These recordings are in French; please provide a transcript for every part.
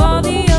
all the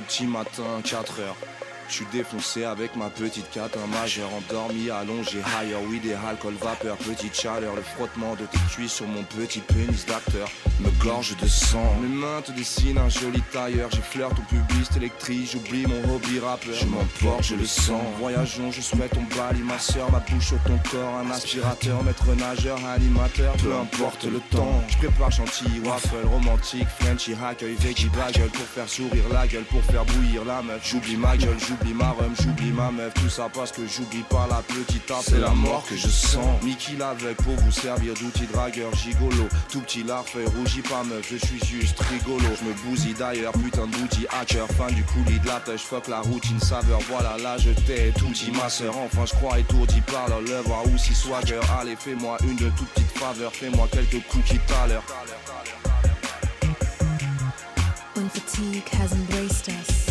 Petit matin, 4 heures. Je suis défoncé avec ma petite carte, un majeur endormi, allongé, higher, oui, des alcool, vapeur, petite chaleur, le frottement de tes cuisses sur mon petit pénis d'acteur me gorge de sang. Mes mains te dessinent un joli tailleur, j'effleure ton pubis électrique, j'oublie mon hobby rappeur. Je m'emporte, je le sens. Voyageons, je souhaite ton bali, ma soeur, ma bouche ton corps, un aspirateur, maître nageur, animateur, peu importe le temps. Je prépare chantilly, waffle, romantique, Frenchy, accueil, veggie, bagel, pour faire sourire la gueule, pour faire bouillir la meuf. J'oublie ma gueule, j'oublie J'oublie ma rhum, j'oublie ma meuf, tout ça parce que j'oublie pas la petite tape. C'est la mort que je sens. Mickey l'avec pour vous servir d'outil dragueur gigolo. Tout petit fait rougis pas meuf, je suis juste rigolo. Je me bousille d'ailleurs, putain d'outil hacker. Fin du coulis de la pêche, fuck la routine saveur. Voilà là je t'ai tout dit ma soeur. Enfin je crois étourdi par leur lèvres ou si swagger. Allez fais-moi une de toutes petites faveurs, fais-moi quelques cookies tout à l'heure. When fatigue has embraced us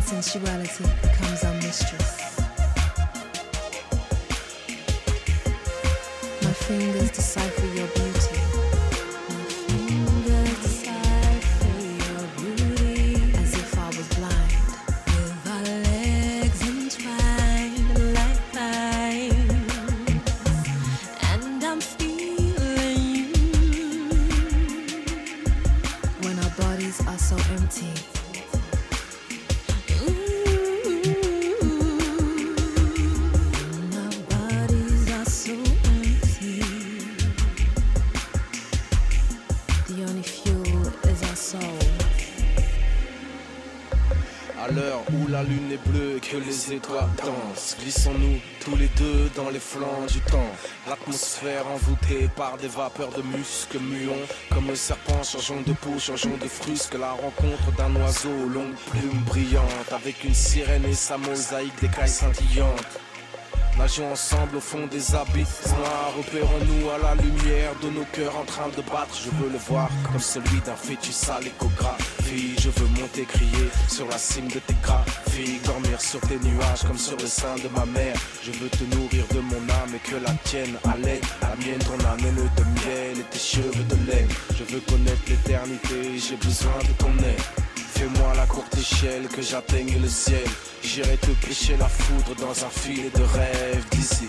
sensuality becomes our mistress. My fingers decipher your beauty. Les étoiles dansent. Glissons-nous tous les deux dans les flancs du temps. L'atmosphère envoûtée par des vapeurs de muscles muons. Comme le serpent changeant de peau, changeant de frusque. La rencontre d'un oiseau, longue plume brillante. Avec une sirène et sa mosaïque d'écailles scintillantes. Nageons ensemble au fond des abysses noirs Opérons-nous à la lumière de nos cœurs en train de battre Je veux le voir comme celui d'un fœtus à Je veux monter crier sur la cime de tes graphiques Dormir sur tes nuages comme sur le sein de ma mère. Je veux te nourrir de mon âme et que la tienne allait La mienne. Ton âme de miel et tes cheveux de lait Je veux connaître l'éternité, j'ai besoin de ton aide. Fais-moi la courte échelle que j'atteigne le ciel. J'irai te pêcher la foudre dans un filet de rêve d'ici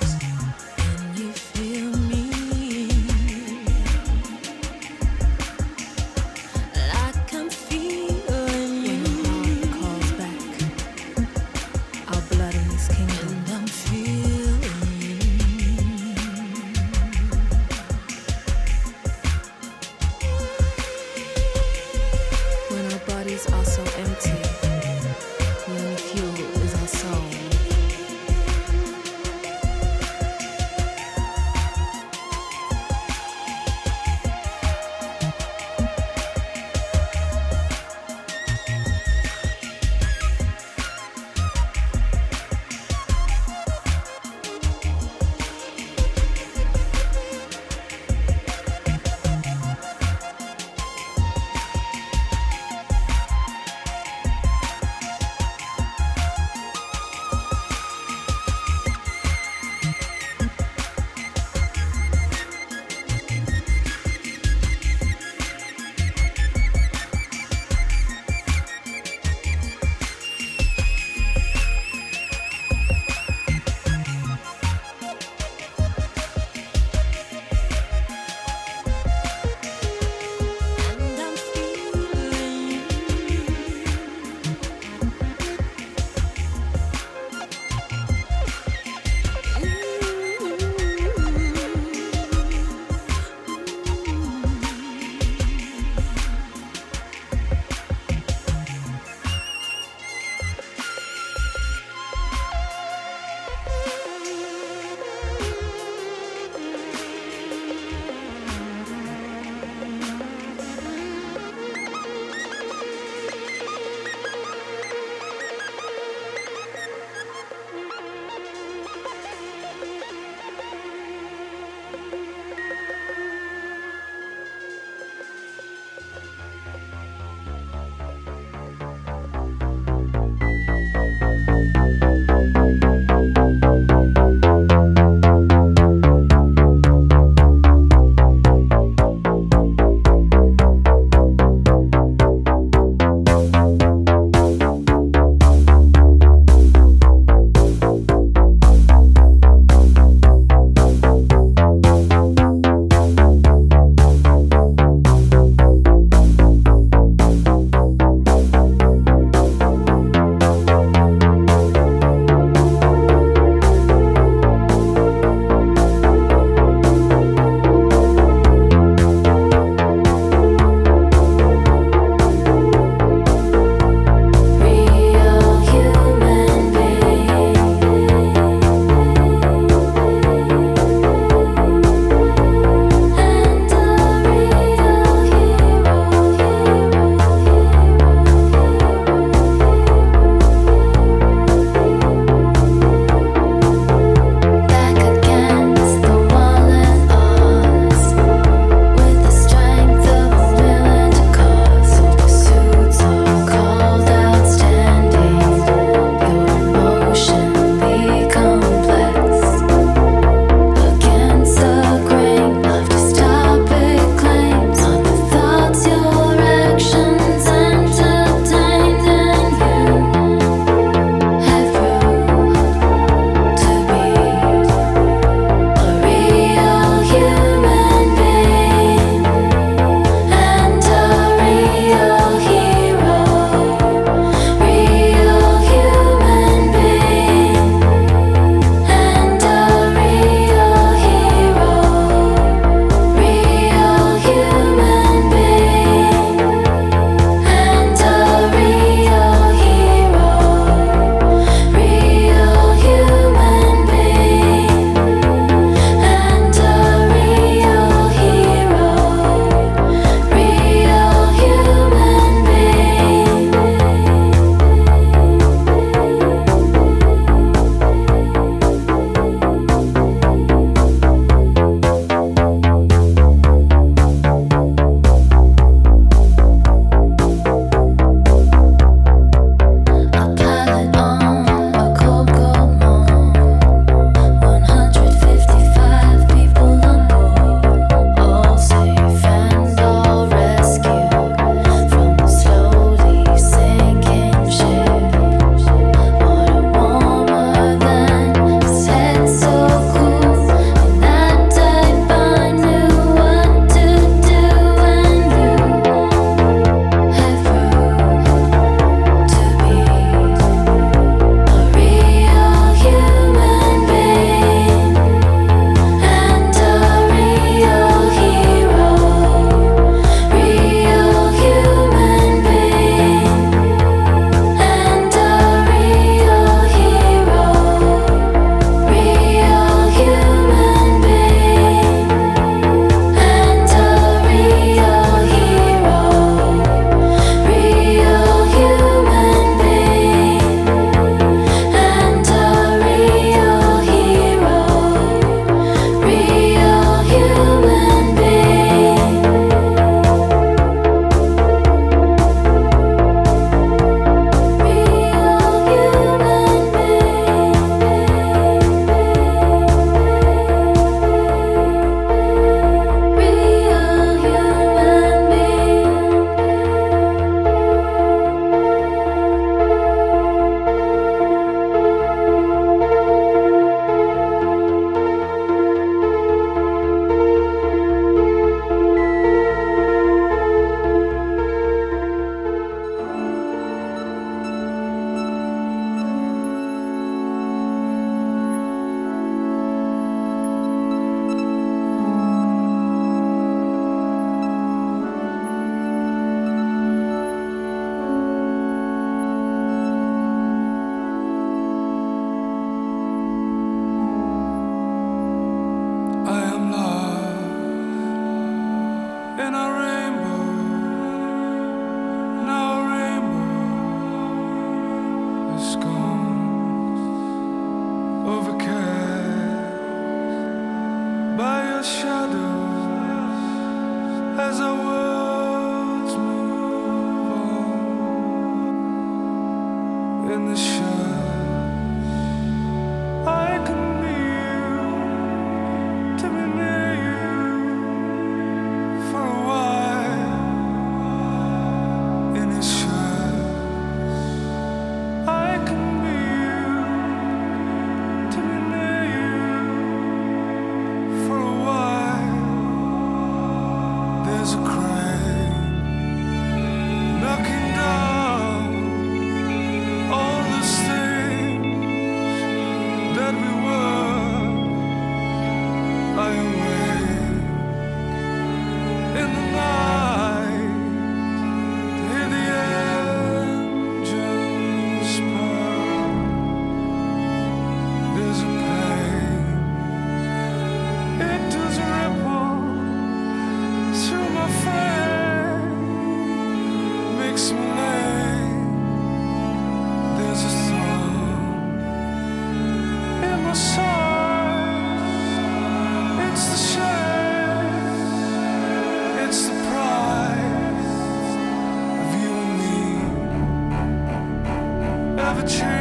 true.